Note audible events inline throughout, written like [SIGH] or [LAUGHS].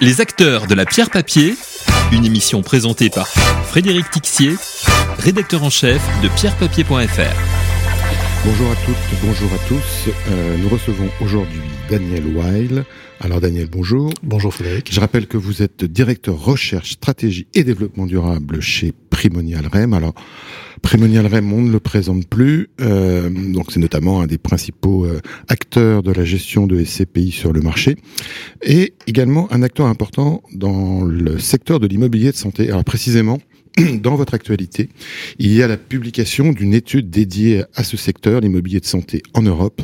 Les acteurs de la pierre papier, une émission présentée par Frédéric Tixier, rédacteur en chef de pierrepapier.fr. Bonjour à toutes, bonjour à tous. Euh, nous recevons aujourd'hui Daniel Weil. Alors Daniel, bonjour. Bonjour Frédéric. Je rappelle que vous êtes directeur recherche, stratégie et développement durable chez Primonial REM. Alors Primonial REM, on ne le présente plus. Euh, donc c'est notamment un des principaux euh, acteurs de la gestion de SCPI sur le marché et également un acteur important dans le secteur de l'immobilier de santé. Alors précisément, [CLEARS THROAT] dans votre actualité, il y a la publication d'une étude dédiée à ce secteur, l'immobilier de santé en Europe.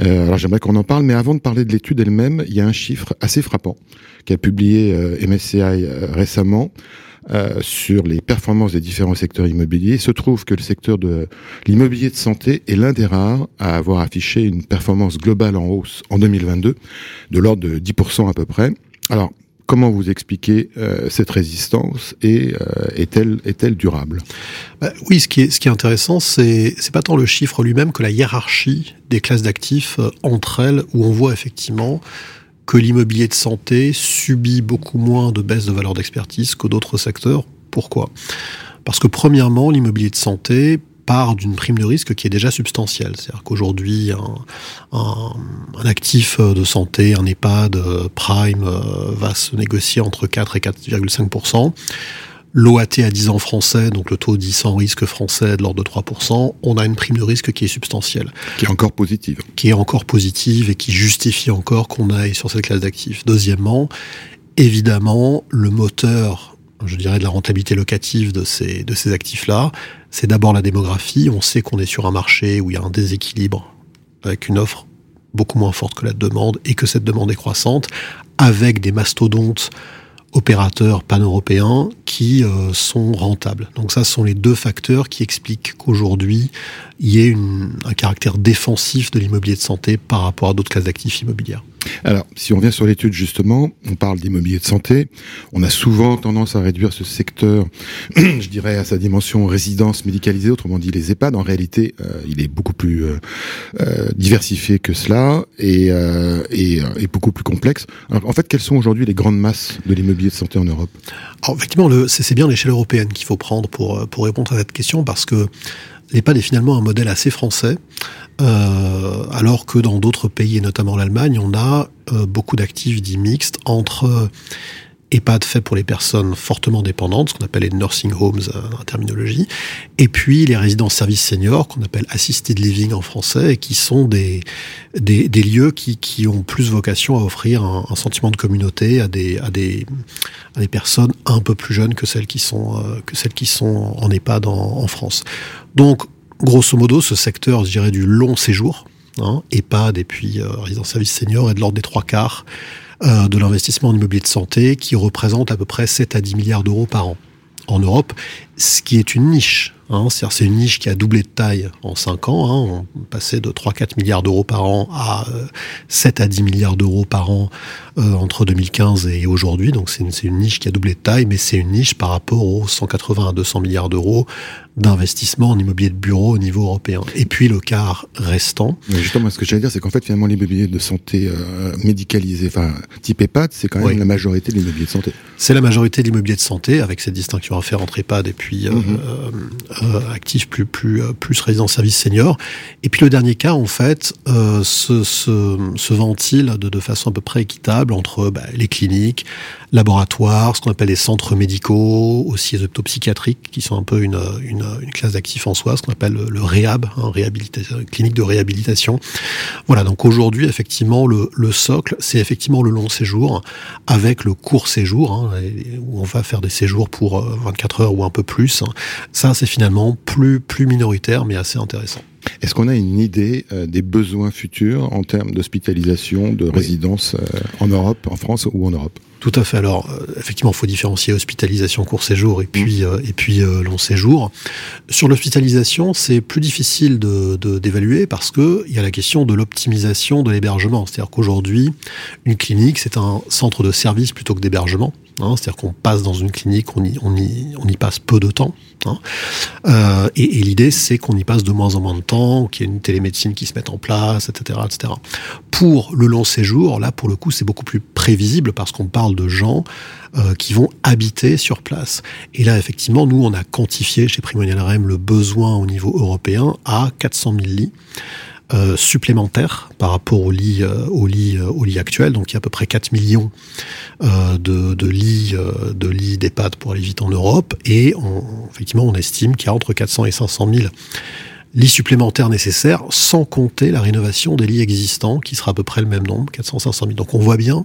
Euh, alors j'aimerais qu'on en parle, mais avant de parler de l'étude elle-même, il y a un chiffre assez frappant qu'a publié euh, MSCI euh, récemment. Euh, sur les performances des différents secteurs immobiliers. Il se trouve que le secteur de l'immobilier de santé est l'un des rares à avoir affiché une performance globale en hausse en 2022 de l'ordre de 10% à peu près. Alors, Comment vous expliquez euh, cette résistance et euh, est-elle est-elle durable? Bah, Oui, ce qui est ce qui est intéressant, c'est c'est pas tant le chiffre lui-même que la hiérarchie des classes d'actifs euh, entre elles, où on voit effectivement que l'immobilier de santé subit beaucoup moins de baisse de valeur d'expertise que d'autres secteurs. Pourquoi? Parce que premièrement, l'immobilier de santé part d'une prime de risque qui est déjà substantielle. C'est-à-dire qu'aujourd'hui, un, un, un, actif de santé, un EHPAD prime, euh, va se négocier entre 4 et 4,5 L'OAT à 10 ans français, donc le taux dit sans risque français de l'ordre de 3%, on a une prime de risque qui est substantielle. Qui est encore positive. Qui est encore positive et qui justifie encore qu'on aille sur cette classe d'actifs. Deuxièmement, évidemment, le moteur je dirais, de la rentabilité locative de ces, actifs-là, c'est d'abord la démographie. On sait qu'on est sur un marché où il y a un déséquilibre avec une offre beaucoup moins forte que la demande et que cette demande est croissante, avec des mastodontes opérateurs pan-européens qui euh, sont rentables. Donc ça, ce sont les deux facteurs qui expliquent qu'aujourd'hui, il y ait une, un caractère défensif de l'immobilier de santé par rapport à d'autres classes d'actifs immobilières. Alors, si on vient sur l'étude justement, on parle d'immobilier de santé. On a souvent tendance à réduire ce secteur, [CLEARS THROAT] je dirais, à sa dimension résidence médicalisée, autrement dit les EHPAD. En réalité, euh, il est beaucoup plus euh, euh, diversifié que cela et, et, et, beaucoup plus complexe. Alors, en fait, quelles sont aujourd'hui les grandes masses de l'immobilier de santé en Europe? Alors, effectivement, c'est bien l'échelle européenne qu'il faut prendre pour, pour répondre à cette question parce que l'EHPAD est finalement un modèle assez français. Euh, alors que dans d'autres pays, et notamment l'Allemagne, on a euh, beaucoup d'actifs dits mixtes entre EHPAD fait pour les personnes fortement dépendantes, ce qu'on appelle les nursing homes euh, en terminologie, et puis les résidences services seniors, qu'on appelle assisted living en français, et qui sont des, des, des lieux qui, qui, ont plus vocation à offrir un, un, sentiment de communauté à des, à, des, à des personnes un peu plus jeunes que celles qui sont, euh, que celles qui sont en EHPAD en, en France. Donc, grosso modo, ce secteur, je dirais, du long séjour, hein, EHPAD et puis euh, résidence service senior est de l'ordre des trois quarts euh, de l'investissement en immobilier de santé qui représente à peu près 7 à 10 milliards d'euros par an en Europe, ce qui est une niche. Hein, c'est une niche qui a doublé de taille en 5 ans. Hein, on passait de 3-4 milliards d'euros par an à euh, 7 à 10 milliards d'euros par an euh, entre 2015 et aujourd'hui. Donc c'est une, une, niche qui a doublé de taille, mais c'est une niche par rapport aux 180 à 200 milliards d'euros d'investissement en immobilier de bureau au niveau européen. Et puis le quart restant. Mais justement, ce que j'allais dire, c'est qu'en fait, finalement, l'immobilier de santé euh, médicalisé, enfin, type EHPAD, c'est quand même oui. la majorité de l'immobilier de santé. C'est la majorité de l'immobilier de santé, avec cette distinction à faire entre EHPAD et puis mm -hmm. euh, actifs plus, plus, plus résidence service senior. Et puis le dernier cas, en fait, euh, se, se, se, ventile de, de façon à peu près équitable entre bah, les cliniques, laboratoires, ce qu'on appelle les centres médicaux, aussi les hôpitaux-psychiatriques, qui sont un peu une, une, classe d'actifs en soi, ce qu'on appelle le, réhab, hein, réhabilitation, clinique de réhabilitation. Voilà, donc aujourd'hui, effectivement, le, le socle, c'est effectivement le long séjour, avec le court séjour, hein, où on va faire des séjours pour 24 heures ou un peu plus. Ça, c'est finalement plus, plus minoritaire, mais assez intéressant. Est-ce qu'on a une idée euh, des besoins futurs en termes d'hospitalisation, de oui. résidence euh, en Europe, en France ou en Europe? Tout à fait. Alors, euh, effectivement, il faut différencier hospitalisation court séjour et puis, mmh. euh, et puis long séjour. Sur l'hospitalisation, c'est plus difficile d'évaluer de, de, parce qu'il y a la question de l'optimisation de l'hébergement. C'est-à-dire qu'aujourd'hui, une clinique, c'est un centre de service plutôt que d'hébergement. Hein, C'est-à-dire qu'on passe dans une clinique, on y, on y, on y passe peu de temps. Hein. Euh, et, l'idée, c'est qu'on y passe de moins en moins de temps, qu'il y ait une télémédecine qui se mette en place, etc., etc. Pour le long séjour, là, pour le coup, c'est beaucoup plus prévisible parce qu'on parle de gens euh, qui vont habiter sur place. Et là, effectivement, nous, on a quantifié chez Primonial REM le besoin au niveau européen à 400 000 lits. Euh, supplémentaires par rapport au lit, euh, euh, actuel. Donc il y a à peu près 4 millions euh, de, lits, euh, de lits d'EHPAD pour aller vite en Europe. Et effectivement, on estime qu'il y a entre 400 et 500 000 lits supplémentaires nécessaires, sans compter la rénovation des lits existants, qui sera à peu près le même nombre, 400-500 000. Donc on voit bien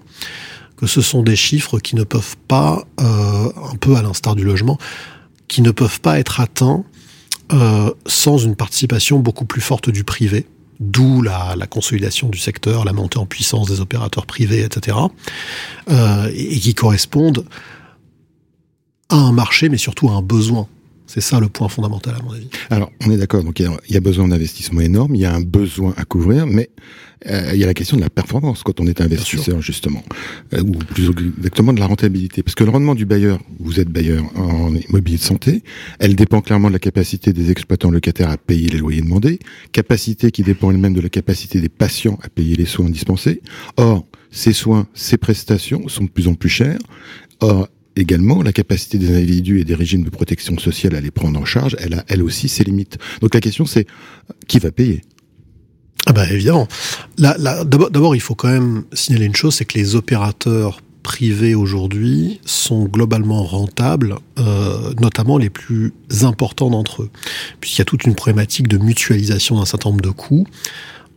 que ce sont des chiffres qui ne peuvent pas, un peu à l'instar du logement, qui ne peuvent pas être atteints sans une participation beaucoup plus forte du privé, d'où la, consolidation du secteur, la montée en puissance des opérateurs privés, etc., euh, et, qui correspondent à un marché, mais surtout à un besoin. C'est ça le point fondamental à mon avis. Alors, on est d'accord, donc il y, y, a besoin d'investissement énorme, il y a un besoin à couvrir, mais euh, il y a la question de la performance quand on est investisseur, justement, euh, ou plus exactement de la rentabilité. Parce que le rendement du bailleur, vous êtes bailleur en immobilier de santé, elle dépend clairement de la capacité des exploitants locataires à payer les loyers demandés, capacité qui dépend elle-même de la capacité des patients à payer les soins dispensés. Or, ces soins, ces prestations sont de plus en plus chers. Or, également, la capacité des individus et des régimes de protection sociale à les prendre en charge, elle a elle aussi ses limites. Donc la question c'est qui va payer? Ah bah évidemment. D'abord, il faut quand même signaler une chose, c'est que les opérateurs privés aujourd'hui sont globalement rentables, euh, notamment les plus importants d'entre eux, puisqu'il y a toute une problématique de mutualisation d'un certain nombre de coûts.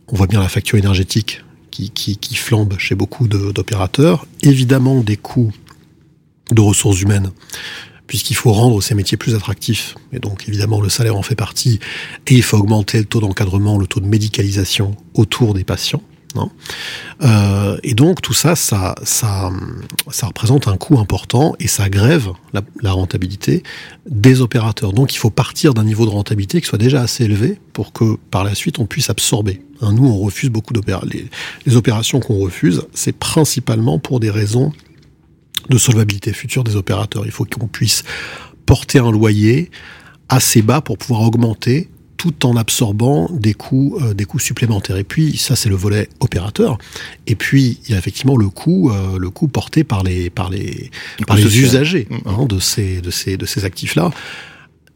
On voit bien la facture énergétique qui, qui, qui flambe chez beaucoup d'opérateurs. Évidemment, des coûts de ressources humaines, puisqu'il faut rendre ces métiers plus attractifs. Et donc, évidemment, le salaire en fait partie. Et il faut augmenter le taux d'encadrement, le taux de médicalisation autour des patients. Euh, et donc, tout ça, ça, ça, ça représente un coût important et ça grève la, la rentabilité des opérateurs. Donc, il faut partir d'un niveau de rentabilité qui soit déjà assez élevé pour que, par la suite, on puisse absorber. Hein, nous, on refuse beaucoup d'opérations. Les, les opérations qu'on refuse, c'est principalement pour des raisons de solvabilité future des opérateurs. Il faut qu'on puisse porter un loyer assez bas pour pouvoir augmenter tout en absorbant des coûts, euh, des coûts supplémentaires. Et puis ça, c'est le volet opérateur. Et puis il y a effectivement le coût, euh, le coût porté par les, par les, par les usagers mmh. hein, de ces, de ces, de ces actifs-là.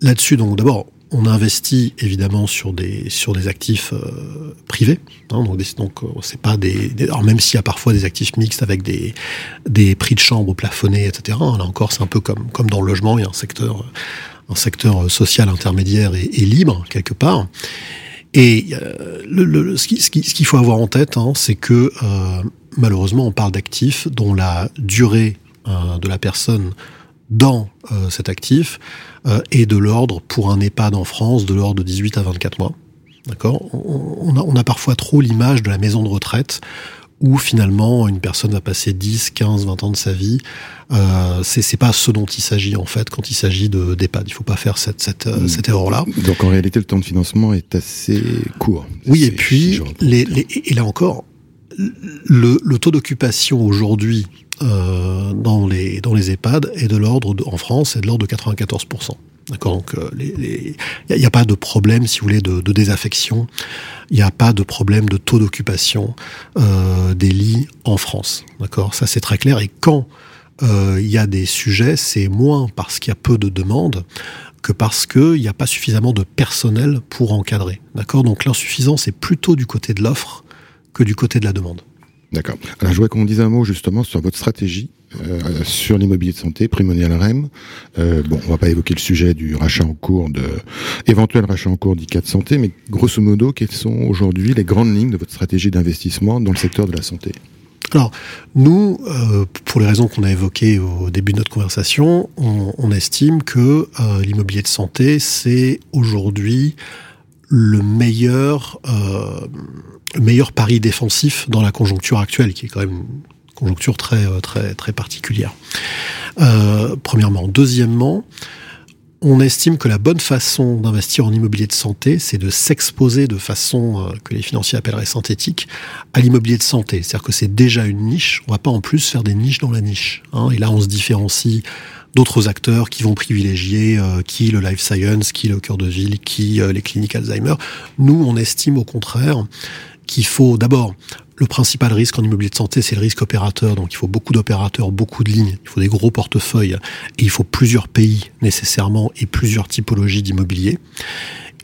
Là-dessus, donc d'abord, on investit évidemment sur des sur des actifs euh, privés. Hein, donc donc euh, c'est pas des, alors même s'il y a parfois des actifs mixtes avec des des prix de chambre plafonnés, etc. Là encore, c'est un peu comme comme dans le logement, il y a un secteur un secteur social intermédiaire et, et libre quelque part. Et euh, le, le, ce qu'il ce qui, ce faut avoir en tête, hein, c'est que euh, malheureusement, on parle d'actifs dont la durée euh, de la personne dans euh, cet actif euh, est de l'ordre, pour un EHPAD en France, de l'ordre de 18 à 24 mois. D'accord? On, on, a, on a parfois trop l'image de la maison de retraite où finalement une personne va passer 10, 15, 20 ans de sa vie. Euh, c'est pas ce dont il s'agit en fait quand il s'agit de d'EHPAD. Il faut pas faire cette, cette, mmh. cette erreur-là. Donc en réalité, le temps de financement est assez court. Oui, et puis, les, les, et là encore, le, taux d'occupation aujourd'hui euh, dans les dans EHPAD est de l'ordre en France est de l'ordre de 94 D'accord, donc il euh, n'y a, pas de problème, si vous voulez, de, de désaffection. Il n'y a pas de problème de taux d'occupation euh, des lits en France. D'accord, ça c'est très clair. Et quand il y a des sujets, c'est moins parce qu'il y a peu de demandes que parce qu'il n'y a pas suffisamment de personnel pour encadrer. D'accord, donc l'insuffisance est plutôt du côté de l'offre que du côté de la demande. D'accord. Alors, je voudrais qu'on dise un mot justement sur votre stratégie euh, sur l'immobilier de santé, Primonial REM. Euh, bon, on va pas évoquer le sujet du rachat en cours de éventuel rachat en cours d'ICAT Santé, mais grosso modo, quelles sont aujourd'hui les grandes lignes de votre stratégie d'investissement dans le secteur de la santé? Alors, nous, euh, pour les raisons qu'on a évoquées au début de notre conversation, on, on estime que l'immobilier de santé, c'est aujourd'hui le meilleur, le meilleur pari défensif dans la conjoncture actuelle, qui est quand même une conjoncture très, très, très particulière. Euh, premièrement. Deuxièmement, on estime que la bonne façon d'investir en immobilier de santé, c'est de s'exposer de façon euh, que les financiers appelleraient synthétique à l'immobilier de santé. C'est-à-dire que c'est déjà une niche. On va pas en plus faire des niches dans la niche. Hein. Et là, on se différencie d'autres acteurs qui vont privilégier euh, qui le life science, qui le cœur de ville, qui euh, les cliniques Alzheimer. Nous, on estime au contraire qu'il faut d'abord le principal risque en immobilier de santé, c'est le risque opérateur. Donc il faut beaucoup d'opérateurs, beaucoup de lignes, il faut des gros portefeuilles et il faut plusieurs pays nécessairement et plusieurs typologies d'immobilier.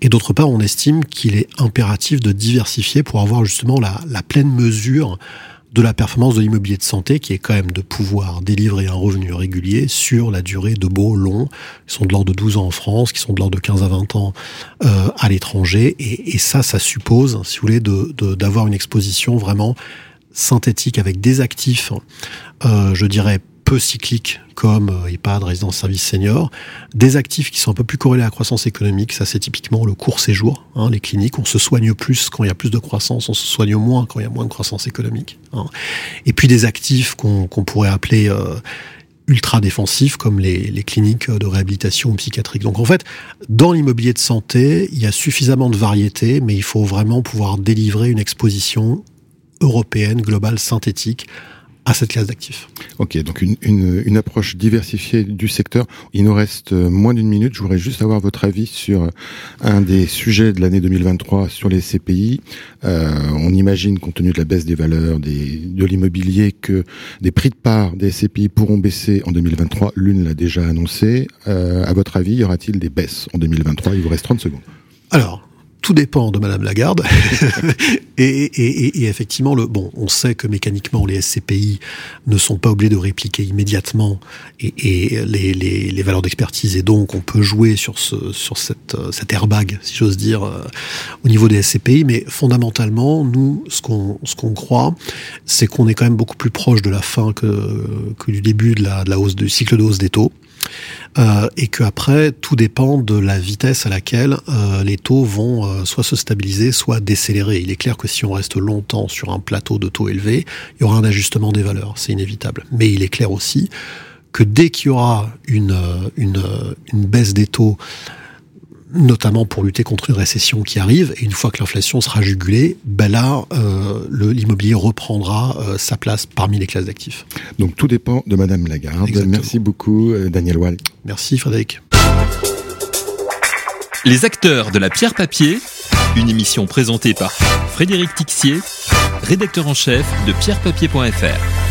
Et d'autre part, on estime qu'il est impératif de diversifier pour avoir justement la, la pleine mesure de la performance de l'immobilier de santé, qui est quand même de pouvoir délivrer un revenu régulier sur la durée de beaux longs, qui sont de l'ordre de 12 ans en France, qui sont de l'ordre de 15 à 20 ans euh, à l'étranger. Et, ça, ça suppose, si vous voulez, d'avoir une exposition vraiment synthétique avec des actifs, euh, je dirais, peu cycliques comme euh, EHPAD, résidence service senior, des actifs qui sont un peu plus corrélés à la croissance économique, ça c'est typiquement le court séjour, hein, les cliniques, on se soigne plus quand il y a plus de croissance, on se soigne moins quand il y a moins de croissance économique. Hein. Et puis des actifs qu'on pourrait appeler euh, ultra défensifs comme les, les, cliniques de réhabilitation psychiatrique. Donc en fait, dans l'immobilier de santé, il y a suffisamment de variété, mais il faut vraiment pouvoir délivrer une exposition européenne, globale, synthétique à cette classe d'actifs. Ok, donc une, une, une, approche diversifiée du secteur. Il nous reste euh, moins d'une minute. Je voudrais juste avoir votre avis sur euh, un des sujets de l'année 2023 sur les CPI. Euh, on imagine, compte tenu de la baisse des valeurs des, de l'immobilier, que des prix de part des CPI pourront baisser en 2023. L'une l'a déjà annoncé. Euh, à votre avis, y aura-t-il des baisses en 2023 Il vous reste 30 secondes. Alors, tout dépend de Madame Lagarde. [LAUGHS] et, effectivement, bon, on sait que mécaniquement, les SCPI ne sont pas obligés de répliquer immédiatement et, les, valeurs d'expertise. Et donc, on peut jouer sur, ce, sur cette, cet airbag, si j'ose dire, euh, au niveau des SCPI. Mais fondamentalement, nous, ce qu'on ce qu'on croit, c'est qu'on est quand même beaucoup plus proche de la fin que, du début de la hausse du cycle de hausse des taux. Euh, et que après tout dépend de la vitesse à laquelle euh, les taux vont euh, soit se stabiliser, soit décélérer. Il est clair que si on reste longtemps sur un plateau de taux élevé, il y aura un ajustement des valeurs, c'est inévitable. Mais il est clair aussi que dès qu'il y aura une, une, une baisse des taux notamment pour lutter contre une récession qui arrive. Et une fois que l'inflation sera jugulée, ben là, euh, l'immobilier reprendra euh, sa place parmi les classes d'actifs. Donc tout dépend de Madame Lagarde. Exactement. Merci beaucoup, euh, Daniel Wall. Merci, Frédéric. Les acteurs de la pierre papier, une émission présentée par Frédéric Tixier, rédacteur en chef de pierrepapier.fr.